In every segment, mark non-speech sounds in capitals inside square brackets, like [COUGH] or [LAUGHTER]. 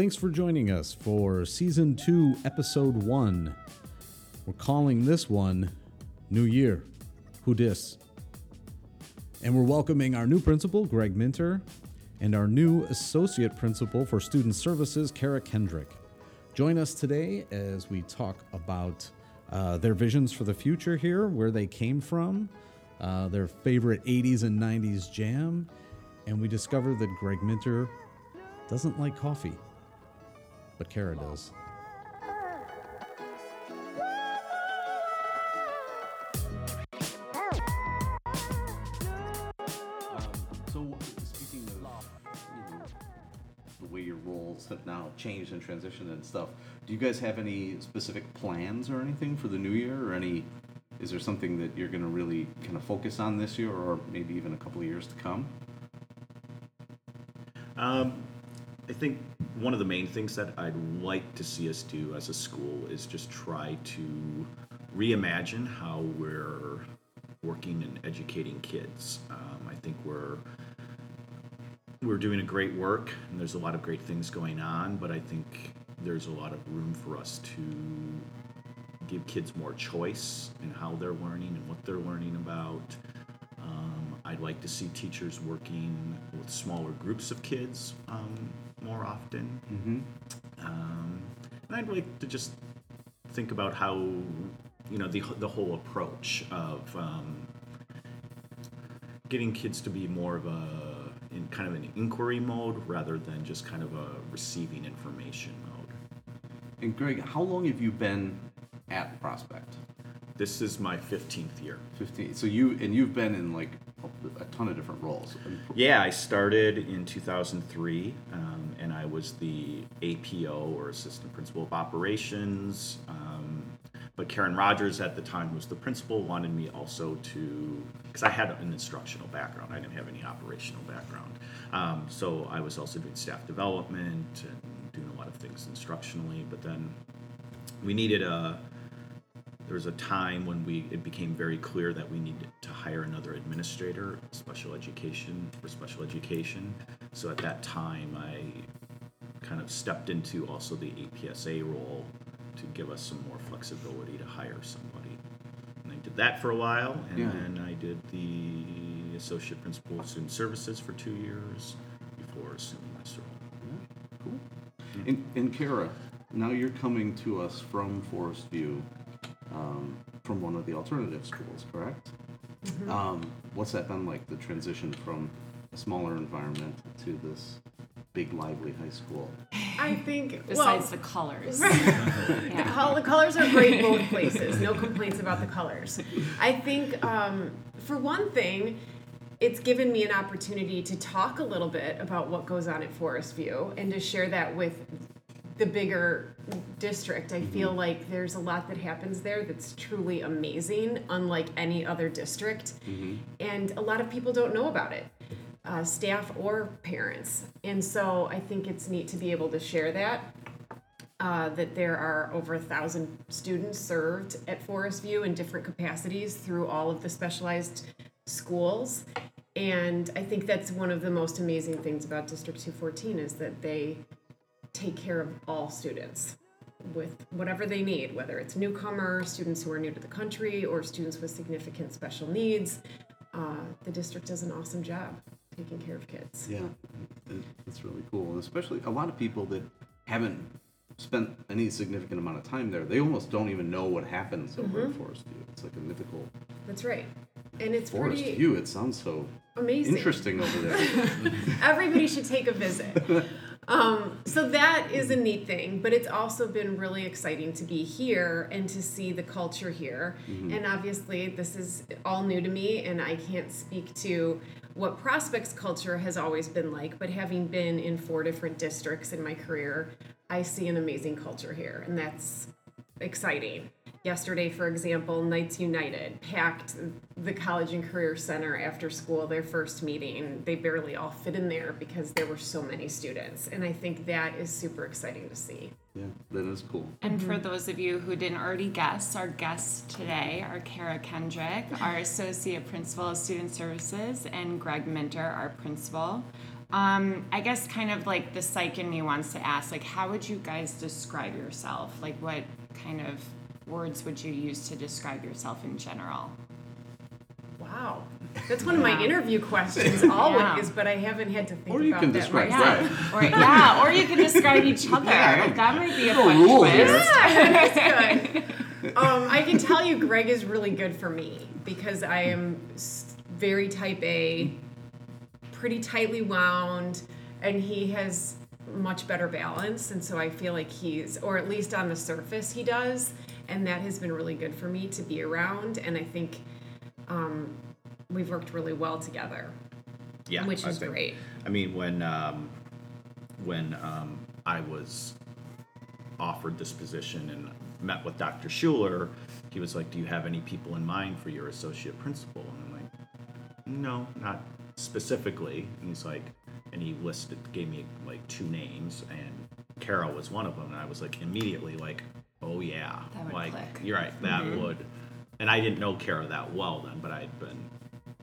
Thanks for joining us for season two, episode one. We're calling this one New Year. Who dis? And we're welcoming our new principal, Greg Minter, and our new associate principal for student services, Kara Kendrick. Join us today as we talk about uh, their visions for the future here, where they came from, uh, their favorite 80s and 90s jam, and we discover that Greg Minter doesn't like coffee, but Kara does. So, speaking of the way your roles have now changed and transitioned and stuff, do you guys have any specific plans or anything for the new year, or any? Is there something that you're going to really kind of focus on this year, or maybe even a couple of years to come? Um, I think one of the main things that I'd like to see us do as a school is just try to reimagine how we're working and educating kids. Um, I think we're we're doing a great work and there's a lot of great things going on, but I think there's a lot of room for us to give kids more choice in how they're learning and what they're learning about. Um, I'd like to see teachers working with smaller groups of kids um, more often. Mm-hmm. Um, and I'd like to just think about how, you know, the, the whole approach of um, getting kids to be more of a, in kind of an inquiry mode rather than just kind of a receiving information mode. And Greg, how long have you been at Prospect? This is my 15th year. Fifteen. So you and you've been in like a, ton of different roles. Yeah, I started in 2003, um, was the APO or Assistant Principal of Operations. Um, but Karen Rogers at the time was the principal, wanted me also to, because I had an instructional background, I didn't have any operational background. Um, so I was also doing staff development and doing a lot of things instructionally. But then we needed a, there was a time when we it became very clear that we needed to hire another administrator special education for special education so at that time i kind of stepped into also the apsa role to give us some more flexibility to hire somebody and i did that for a while and Yeah. then i did the associate principal of student services for two years before assuming this role Cool. And, and Kara, now you're coming to us from Forest View, um, from one of the alternative schools, correct? Um, what's that been like, the transition from a smaller environment to this big, lively high school? I think Besides well, the colors. [LAUGHS] the, yeah. col- the colors are great both places. No complaints about the colors. I think um, for one thing, it's given me an opportunity to talk a little bit about what goes on at Forest View and to share that with the bigger district. I feel like there's a lot that happens there that's truly amazing, unlike any other district. And a lot of people don't know about it, uh, staff or parents. And so I think it's neat to be able to share that. Uh, that there are over a thousand students served at Forest View in different capacities through all of the specialized schools. And I think that's one of the most amazing things about District 214 is that they take care of all students with whatever they need, whether it's newcomers, students who are new to the country, or students with significant special needs. Uh, the district does an awesome job taking care of kids. Yeah, it's really cool, and especially a lot of people that haven't spent any significant amount of time there. They almost don't even know what happens over mm-hmm. at Forest View. It's like a mythical That's right. And it's Forest pretty View. It sounds so amazing. interesting over there. [LAUGHS] Everybody should take a visit. [LAUGHS] Um, so that is a neat thing, but it's also been really exciting to be here and to see the culture here. And obviously, this is all new to me, and I can't speak to what Prospects culture has always been like. But having been in four different districts in my career, I see an amazing culture here, and that's exciting. Yesterday, for example, Knights United packed the College and Career Center after school, their first meeting. They barely all fit in there because there were so many students. And I think that is super exciting to see. yeah, that is cool. And for those of you who didn't already guess, our guests today are Kara Kendrick, our [LAUGHS] Associate Principal of Student Services, and Greg Minter, our Principal. Um, I guess kind of like the psych in me wants to ask, like, how would you guys describe yourself? Like, what kind of words would you use to describe yourself in general? Wow. That's one of my interview questions [LAUGHS] always, Yeah. but I haven't had to think Or you about can that describe myself. Or yeah, or you can describe each [LAUGHS] other. Yeah, that might be a no fun rule twist. here. Yeah, [LAUGHS] that's good. Um, I can tell you, Greg is really good for me because I am very type A, pretty tightly wound, and he has much better balance. And so I feel like he's, or at least on the surface, he does. And that has been really good for me to be around. And I think um, we've worked really well together, Yeah, which is think- great. I mean, when um, when um, I was offered this position and met with Dr. Schuler, he was like, "Do you have any people in mind for your associate principal?" And I'm like, "No, not specifically." And he's like, and he listed, gave me like two names, and Carol was one of them, and I was like immediately like, "Oh yeah, That would like click. you're right, that would." And I didn't know Carol that well then, but I had been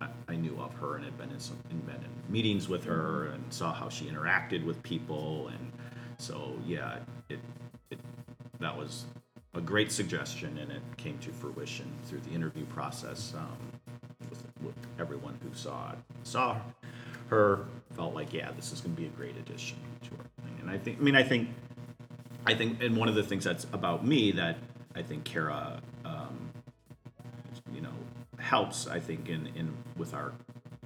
I, I knew of her and had been in some been in meetings with her and saw how she interacted with people and so yeah it, it that was a great suggestion and it came to fruition through the interview process um, with, with everyone who saw it saw her felt like yeah this is going to be a great addition to our thing. And I think I mean I think I think and one of the things that's about me that I think Kara um, you know helps i think in in with our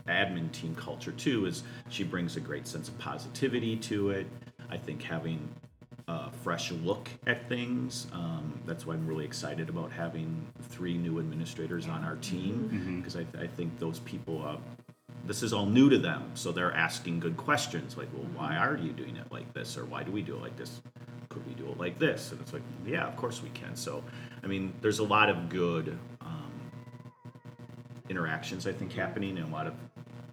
admin team culture too is she brings a great sense of positivity to it. I think having a fresh look at things um, that's why i'm really excited about having three new administrators on our team. Because I, I think those people uh, this is all new to them so they're asking good questions like well why are you doing it like this? Or why do we do it like this? Could we do it like this? And it's like yeah of course we can. So i mean there's a lot of good um, interactions i think happening and a lot of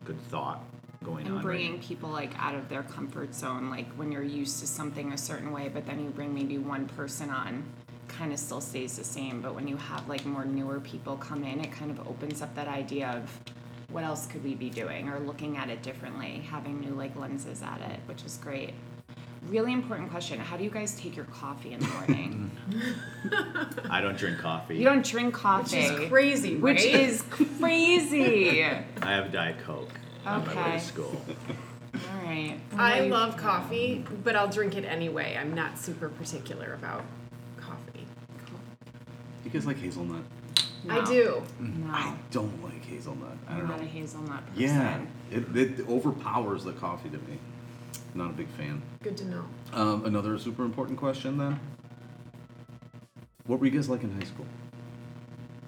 good thought going and on bringing right people like out of their comfort zone like when you're used to something a certain way but then you bring maybe one person on kind of still stays the same. But when you have like more newer people come in it kind of opens up that idea of what else could we be doing or looking at it differently having new like lenses at it which is great really important question how do you guys take your coffee in the morning [LAUGHS] i don't drink coffee you don't drink coffee Which is crazy, right? which is crazy i have diet coke on my way Okay. to school all right I Well, love coffee, but I'll drink it anyway. I'm not super particular about coffee. You guys like hazelnut? I do. no I don't like hazelnut. I I'm don't not know. a hazelnut person. Yeah, it, it overpowers the coffee to me. Not a big fan. Good to know. Um, another super important question then. What were you guys like in high school?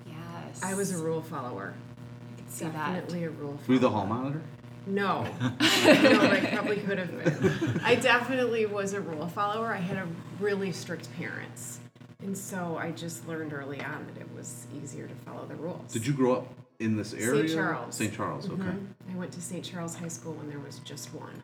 Yes. I was a rule follower. I could see that. Definitely a rule follower. Were you the hall monitor? No. [LAUGHS] [LAUGHS] no, I probably could have been. I definitely was a rule follower. I had a really strict parents. And so I just learned early on that it was easier to follow the rules. Did you grow up in this area? St. Charles. St. Charles. Okay. Mhm. I went to St. Charles High School when there was just one.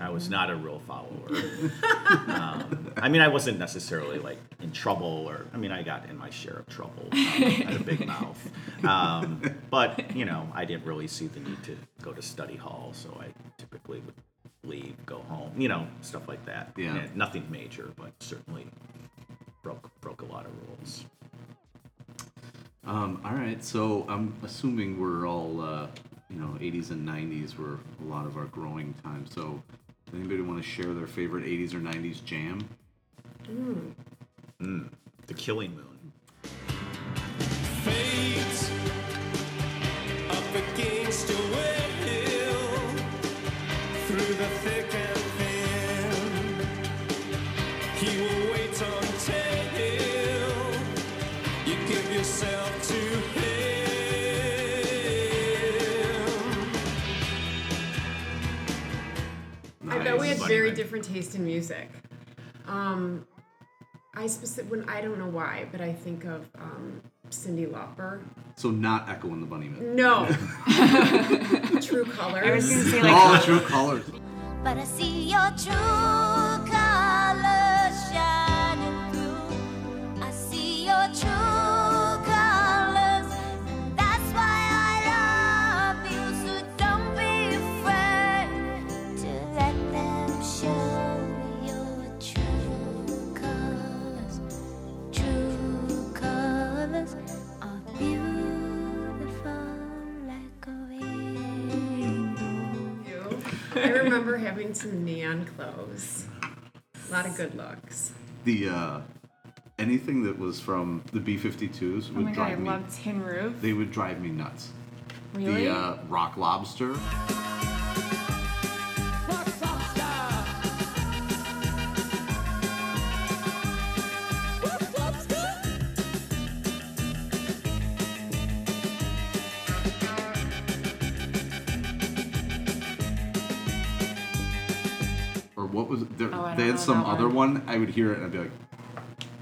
I was not a real follower. [LAUGHS] um, I mean, I wasn't necessarily like in trouble, or I mean, I got in my share of trouble. Um, I had a big [LAUGHS] mouth, um, but you know, I didn't really see the need to go to study hall, so I typically would leave, go home, you know, stuff like that. Yeah. And nothing major, but certainly broke broke a lot of rules. Um, all right, so I'm assuming we're all, uh, you know, 80s and 90s were a lot of our growing time. So, anybody want to share their favorite 80s or 90s jam? The Killing Moon. Fate up against your will through the thick and thin. He will very Funny. different taste in music. Um, I specific when I don't know why, but I think of um, Cyndi Lauper. So, not Echo and the Bunnymen. No, [LAUGHS] True Colors. I was gonna say like Oh, True Colors. But I see your true remember having some neon clothes. A lot of good looks. The uh, anything that was from the B-52s would Oh my god, I drive me. love Tin Roof. They would drive me nuts. Really? The uh, Rock Lobster. There, Oh, they had some other one. one. I would hear it and I'd be like,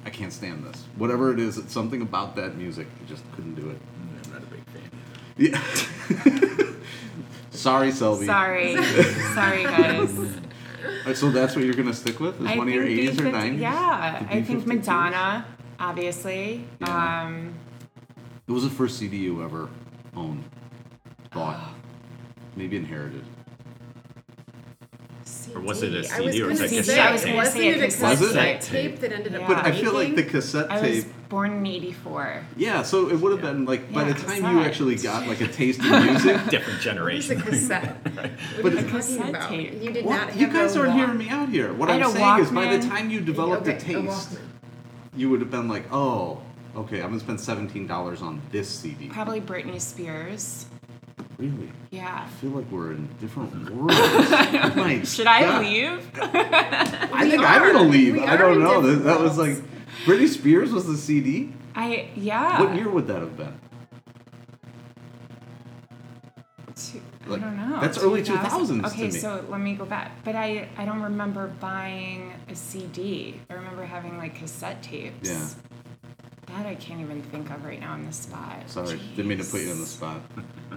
I can't stand this. Whatever it is, it's something about that music. I just couldn't do it. I'm not a big fan. Yeah. [LAUGHS] Sorry, Selby. Sorry. [LAUGHS] Sorry, guys. So that's what you're gonna stick with? Is I one of your 80s or 90s? Yeah, I think Madonna, obviously. Yeah. Um, What was the first CD you ever owned? Bought? [GASPS] Maybe inherited? Or was it a I was CD or was gonna it a say, cassette I was gonna wasn't say a it a cassette cassette tape. tape that ended up Yeah. But I feel like the breaking? cassette I was tape. born in '84. Yeah, so it would have been like by Yeah, the time you cassette. actually got like a taste of music. [LAUGHS] Different What is generation. a cassette? [LAUGHS] What But are you a talking cassette about? tape. You did What? not have You guys a aren't hearing me out here. What I I'm had a saying is, by the Walkman. time you developed okay, a taste, Walkman. you would have been like, oh, okay, I'm gonna spend seventeen dollars on this CD. Probably Britney Spears. Really? Yeah. I feel like we're in different [LAUGHS] worlds. [LAUGHS] My Should I God. leave? [LAUGHS] I think I'm gonna leave. We I don't know. That, that was like. Britney Spears was the CD. I yeah. What year would that have been? Two- Like, I don't know. that's early 2000? 2000s to Okay, me. so let me go back. But I I don't remember buying a CD. I remember having like cassette tapes. Yeah. That I can't even think of right now on the spot. Sorry, didn't mean to put you on the spot.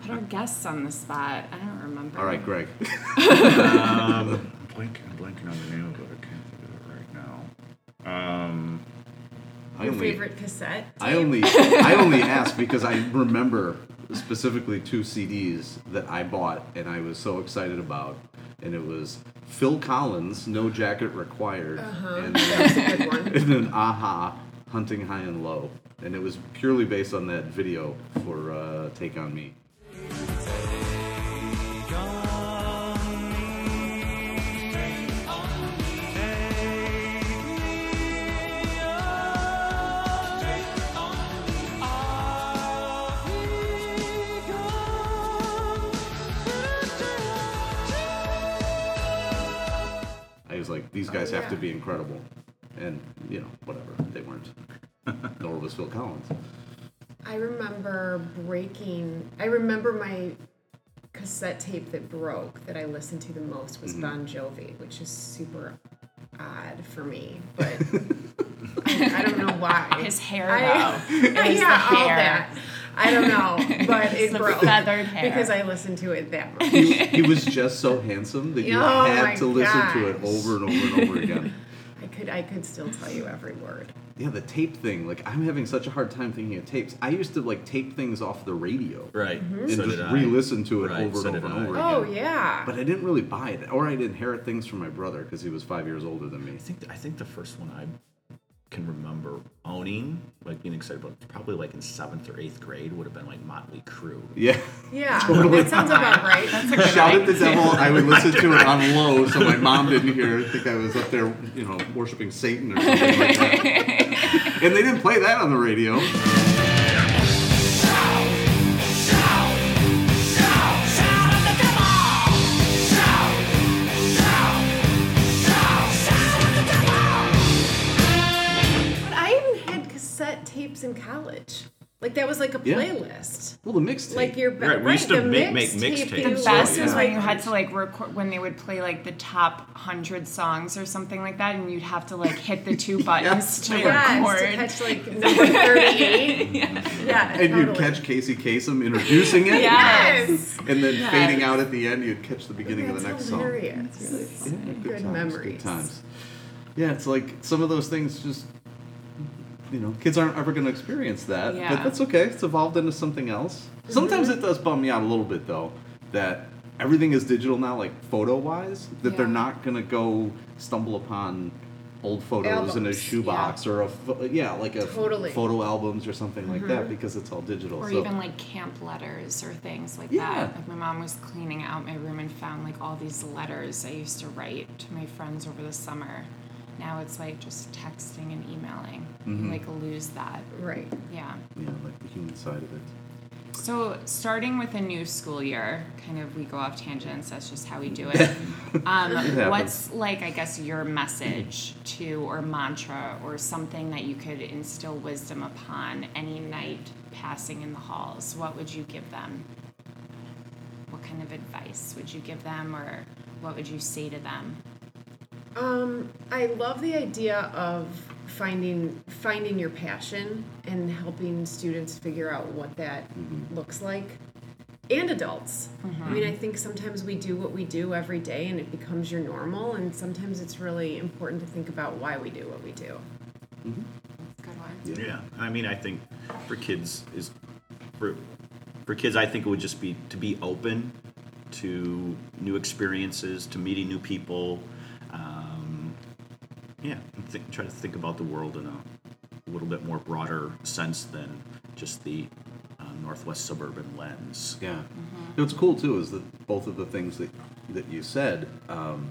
Put our guests on the spot. I don't remember. All right, Greg. [LAUGHS] um, I'm blanking, I'm blanking on the name of it. I can't think of it right now. Um, I Your only, favorite cassette? I only, I only asked because I remember specifically two CDs that I bought and I was so excited about, and it was Phil Collins, "No Jacket Required," and, [LAUGHS] That's a good one. [LAUGHS] and then a-ha, "Hunting High and Low," and it was purely based on that video for uh, "Take on Me." Guys have to be incredible. And, you know, whatever. They weren't. [LAUGHS] Nor was Phil Collins. I remember breaking. I remember my cassette tape that broke that I listened to the most Mm-hmm. was Bon Jovi, which is super odd for me, but I, [LAUGHS] I don't know why. His hair I- though. [LAUGHS] It was yeah, the all that. I don't know, [LAUGHS] but it the broke feathered hair. because I listened to it that much. He, he was just so handsome that you [LAUGHS] Oh had my to listen to it over and over and over again. [LAUGHS] I could I could still tell you every word. Yeah, the tape thing. Like, I'm having such a hard time thinking of tapes. I used to, like, tape things off the radio. right. Mm-hmm. And So just re-listen to it Right, over so and over and I. over Oh yeah. But I didn't really buy it, or I'd inherit things from my brother because he was five years older than me. I think I think the first one I can remember owning, like being excited about, probably like in seventh or eighth grade, would have been like Motley Crue. Yeah. yeah, [LAUGHS] that sounds about right. Shout at the devil. I would listen to it on low so my mom didn't hear. I think I was up there, you know, worshiping Satan or something like that. [LAUGHS] and they didn't play that on the radio. Like that was like a Yeah. playlist. Well, the mixtape. Like your Right, we used to the make- make mixtape mixtapes. that The The best yeah. was would- when you had to like record when they would play like the top hundred songs or something like that, and you'd have to like hit the two [LAUGHS] buttons to Yes, record. to catch like [LAUGHS] number thirty-eight. yeah, and you'd catch Casey Kasem introducing it, Yes. and then Yes. fading out at the end, you'd catch the beginning of the next hilarious. song. Yeah, Good times, memories. Good times. Yeah, it's like some of those things just. You know, kids aren't ever going to experience that, but that's okay. It's evolved into something else. Sometimes Mm-hmm. it does bum me out a little bit, though, that everything is digital now, like photo wise, that they're not going to go stumble upon old photos in a Albums, shoebox or a yeah, like a Totally. photo albums or something like that because it's all digital. Or so even like camp letters or things like Yeah. that. Like my mom was cleaning out my room and found like all these letters I used to write to my friends over the summer. Now it's like just texting and emailing. You like lose that. Right. Yeah. yeah, like the human side of it. So starting with a new school year, kind of we go off tangents. That's just how we do it. [LAUGHS] Um, happens. what's like I guess your message to or mantra or something that you could instill wisdom upon any night passing in the halls? What would you give them? What kind of advice would you give them, or what would you say to them? Um, I love the idea of finding finding your passion and helping students figure out what that mm-hmm. looks like. And adults. I mean, mm-hmm. I think sometimes we do what we do every day and it becomes your normal, and sometimes it's really important to think about why we do what we do. Mm-hmm. Good one. Yeah, I mean, I think for kids is for for kids, I think it would just be to be open to new experiences, to meeting new people. Yeah, and think, try to think about the world in a little bit more broader sense than just the uh, northwest suburban lens. Yeah. What's cool too is that both of the things that that you said, um,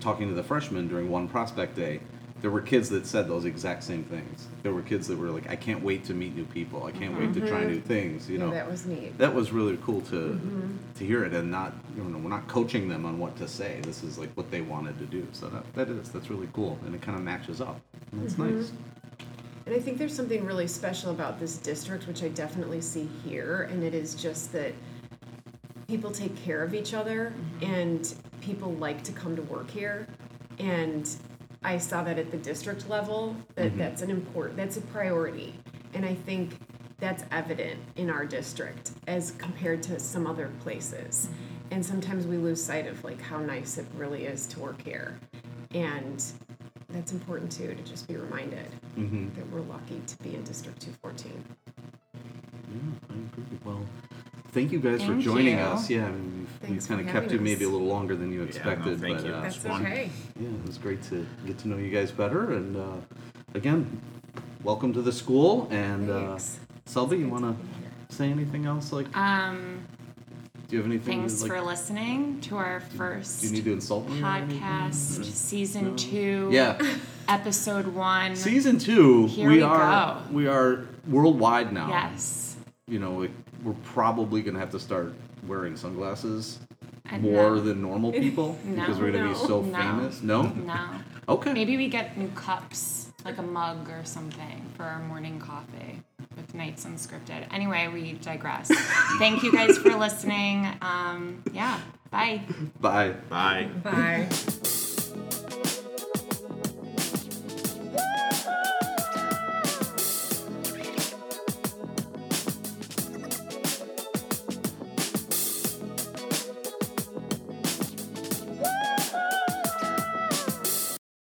talking to the freshmen during one prospect day, there were kids that said those exact same things. There were kids that were like, "I can't wait to meet new people. I can't wait to try mm-hmm. new things." You know, that was neat. that was really cool to mm-hmm. to hear it, and not you know we're not coaching them on what to say. This is like what they wanted to do. So that that is that's really cool, and it kind of matches up. And that's mm-hmm. nice. And I think there's something really special about this district, which I definitely see here, and it is just that people take care of each other and people like to come to work here. And I saw that at the district level, that mm-hmm. that's an important, that's a priority. And I think that's evident in our district as compared to some other places. And sometimes we lose sight of like how nice it really is to work here. And that's important too, to just be reminded mm-hmm. that we're lucky to be in District 214. Yeah, I agree. Well, thank you guys for joining you. us. Yeah, I mean, we've, we've kind of kept you having maybe a little longer than you no, expected. thank but, you. Uh, That's It's fun. okay. yeah, it was great to get to know you guys better. And uh, again, welcome to the school. And uh, Thanks. Selby, you want to say anything else? Like, Um, do you have anything? thanks like, for listening to our first Do you need to insult me? or anything? podcast, season two, Yeah, [LAUGHS] episode one. season two. Here we we are. go. We are worldwide now. Yes. You know, we, we're probably gonna have to start wearing sunglasses I more know. than normal [LAUGHS] people No. because we're gonna be so No. famous. No. No. Okay. Maybe we get new cups, like a mug or something, for our morning coffee with Knights Unscripted. Anyway, we digress. [LAUGHS] Thank you guys for listening. Um, yeah, bye. Bye. Bye. Bye.